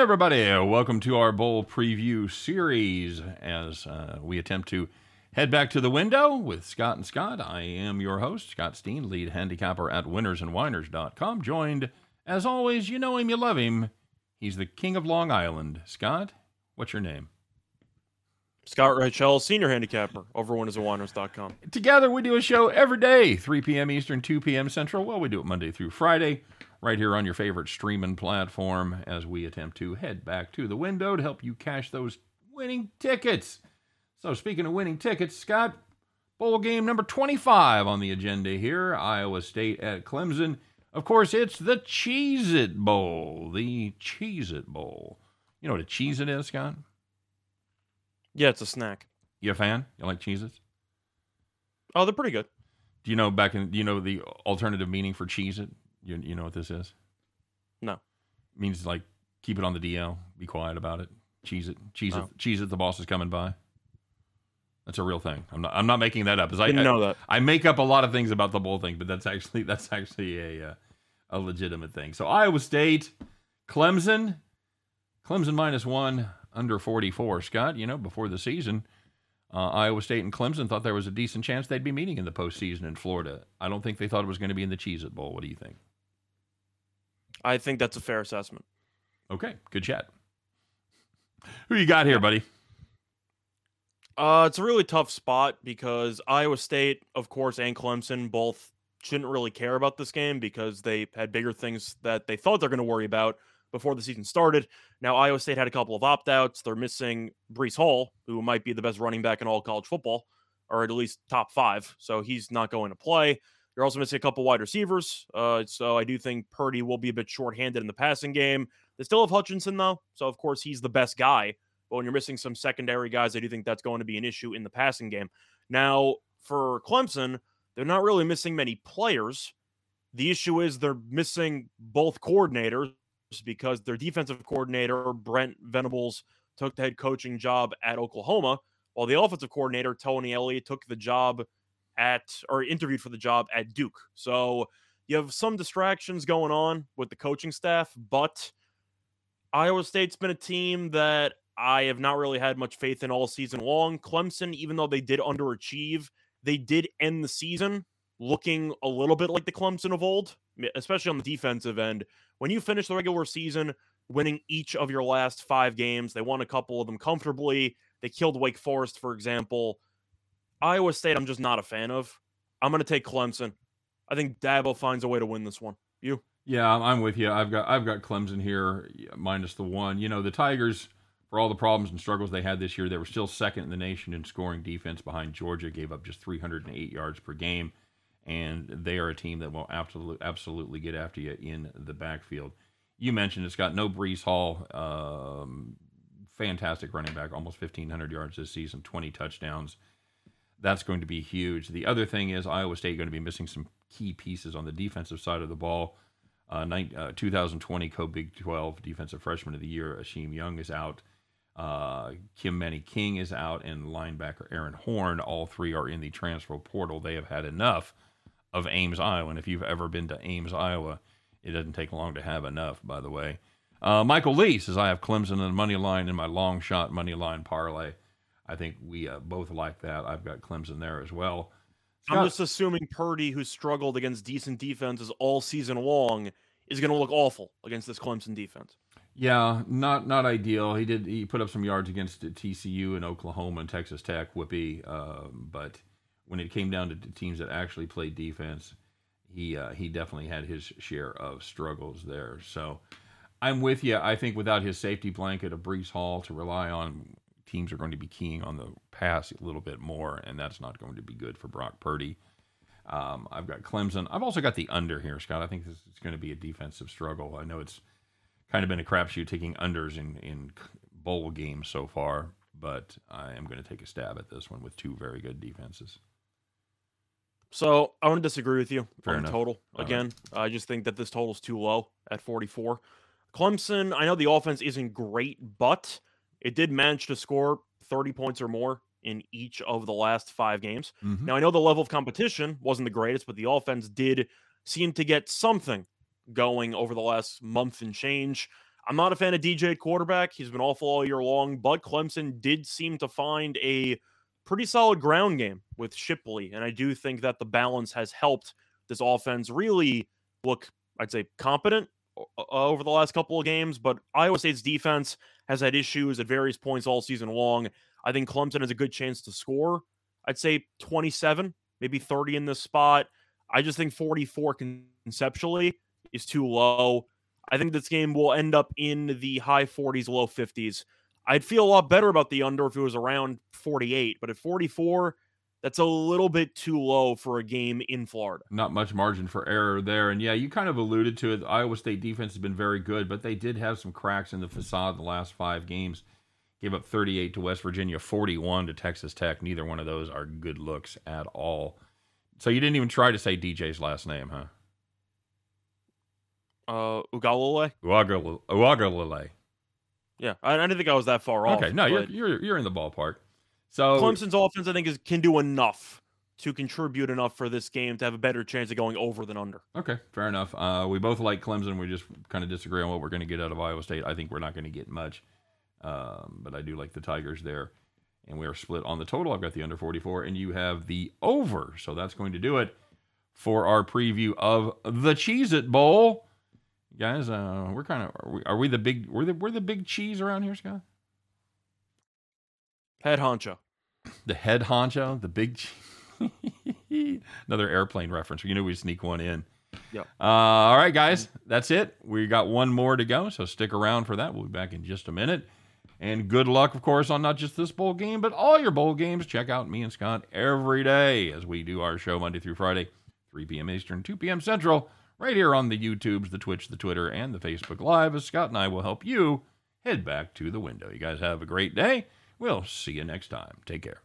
everybody. Welcome to our bowl preview series as uh, we attempt to head back to the window with Scott and Scott. I am your host, Scott Steen, lead handicapper at winnersandwhiners.com. Joined, as always, you know him, you love him. He's the king of Long Island. Scott, what's your name? Scott Reichel, senior handicapper over winnersandwhiners.com. Together, we do a show every day, 3 p.m. Eastern, 2 p.m. Central. Well, we do it Monday through Friday right here on your favorite streaming platform as we attempt to head back to the window to help you cash those winning tickets. So, speaking of winning tickets, Scott, bowl game number 25 on the agenda here Iowa State at Clemson. Of course, it's the Cheez It Bowl. The Cheez It Bowl. You know what a Cheez It is, Scott? Yeah, it's a snack. You a fan? You like Cheez Its? Oh, they're pretty good. Do you know back in, do you know the alternative meaning for Cheez It? You you know what this is? No. It means like keep it on the DL. Be quiet about it. Cheese it. Cheese it. Cheese it. The boss is coming by. That's a real thing. I'm not. I'm not making that up. I didn't know that. I, I make up a lot of things about the bowl thing, but that's actually that's actually a uh, a legitimate thing. So Iowa State, Clemson, Clemson minus one under 44. Scott, you know before the season, uh, Iowa State and Clemson thought there was a decent chance they'd be meeting in the postseason in Florida. I don't think they thought it was going to be in the Cheez It Bowl. What do you think? I think that's a fair assessment. Okay, good chat. Who you got here, buddy? Uh, it's a really tough spot because Iowa State, of course, and Clemson both shouldn't really care about this game because they had bigger things that they thought they're going to worry about before the season started. Now, Iowa State had a couple of opt outs. They're missing Breece Hall, who might be the best running back in all college football, or at least top five. So he's not going to play. You're also missing a couple wide receivers. Uh, so I do think Purdy will be a bit shorthanded in the passing game. They still have Hutchinson, though. So, of course, he's the best guy. But when you're missing some secondary guys, I do think that's going to be an issue in the passing game. Now, for Clemson, they're not really missing many players. The issue is they're missing both coordinators because their defensive coordinator, Brent Venables, took the head coaching job at Oklahoma, while the offensive coordinator, Tony Elliott, took the job at or interviewed for the job at Duke. So you have some distractions going on with the coaching staff, but Iowa State's been a team that I have not really had much faith in all season long. Clemson, even though they did underachieve, they did end the season looking a little bit like the Clemson of old, especially on the defensive end. When you finish the regular season winning each of your last five games, they won a couple of them comfortably. They killed Wake Forest, for example. Iowa State, I'm just not a fan of. I'm going to take Clemson. I think Dabo finds a way to win this one. You? Yeah, I'm with you. I've got I've got Clemson here minus the one. You know, the Tigers, for all the problems and struggles they had this year, they were still second in the nation in scoring defense behind Georgia. Gave up just 308 yards per game and they are a team that will absolutely absolutely get after you in the backfield. You mentioned it's got no Breece Hall, um, fantastic running back, almost 1,500 yards this season, 20 touchdowns. That's going to be huge. The other thing is Iowa State going to be missing some key pieces on the defensive side of the ball. Uh, uh, 2020 Co Big 12 Defensive Freshman of the Year, Isheem Young is out. Uh, Kym-Mani King is out, and linebacker Aaron Horn. All three are in the transfer portal. They have had enough of Ames, Iowa. And if you've ever been to Ames, Iowa, it doesn't take long to have enough, by the way. Uh, Michael Lee says, I have Clemson and money line in my long shot money line parlay. I think we uh, both like that. I've got Clemson there as well. Scott, I'm just assuming Purdy, who struggled against decent defenses all season long, is going to look awful against this Clemson defense. Yeah, not not ideal. He did he put up some yards against TCU and Oklahoma and Texas Tech, Whippy, uh, but when it came down to teams that actually played defense, he uh, he definitely had his share of struggles there. So I'm with you. I think without his safety blanket of Breece Hall to rely on, teams are going to be keying on the pass a little bit more, and that's not going to be good for Brock Purdy. Um, I've got Clemson. I've also got the under here, Scott. I think this is going to be a defensive struggle. I know it's kind of been a crapshoot taking unders in in bowl games so far, but I am going to take a stab at this one with two very good defenses. So I want to disagree with you Fair on enough. total. Again, right. I just think that this total is too low at 44. Clemson, I know the offense isn't great, but it did manage to score 30 points or more in each of the last five games. Mm-hmm. Now I know the level of competition wasn't the greatest, but the offense did seem to get something going over the last month and change. I'm not a fan of DJ quarterback. He's been awful all year long, but Clemson did seem to find a pretty solid ground game with Shipley. And I do think that the balance has helped this offense really look, I'd say, competent over the last couple of games. But Iowa State's defense has had issues at various points all season long. I think Clemson has a good chance to score. I'd say 27, maybe 30 in this spot. I just think 44 conceptually is too low. I think this game will end up in the high 40s, low 50s. I'd feel a lot better about the under if it was around 48, but at 44, that's a little bit too low for a game in Florida. Not much margin for error there. And yeah, you kind of alluded to it. The Iowa State defense has been very good, but they did have some cracks in the facade the last five games. Gave up 38 to West Virginia, 41 to Texas Tech. Neither one of those are good looks at all. So you didn't even try to say DJ's last name, huh? Uh, Ugalele? Uagalele. Yeah, I, I, didn't think I was that far off. Okay, no, you're, you're you're in the ballpark. So Clemson's offense, I think, is can do enough to contribute enough for this game to have a better chance of going over than under. Okay, fair enough. Uh, we both like Clemson. We just kind of disagree on what we're going to get out of Iowa State. I think we're not going to get much, um, but I do like the Tigers there. And we are split on the total. I've got the under 44, and you have the over. So that's going to do it for our preview of the Cheez It Bowl. Guys, uh, we're kind of are we, are we the big we're the we're the big cheese around here, Scott? Head honcho. The head honcho, the big Another airplane reference. You know we sneak one in. Yep. Uh, all right, guys, that's it. We got one more to go, so stick around for that. We'll be back in just a minute. And good luck, of course, on not just this bowl game, but all your bowl games. Check out me and Scott every day as we do our show Monday through Friday, 3 p.m. Eastern, 2 p.m. Central, right here on the YouTubes, the Twitch, the Twitter, and the Facebook Live, as Scott and I will help you head back to the window. You guys have a great day. We'll see you next time. Take care.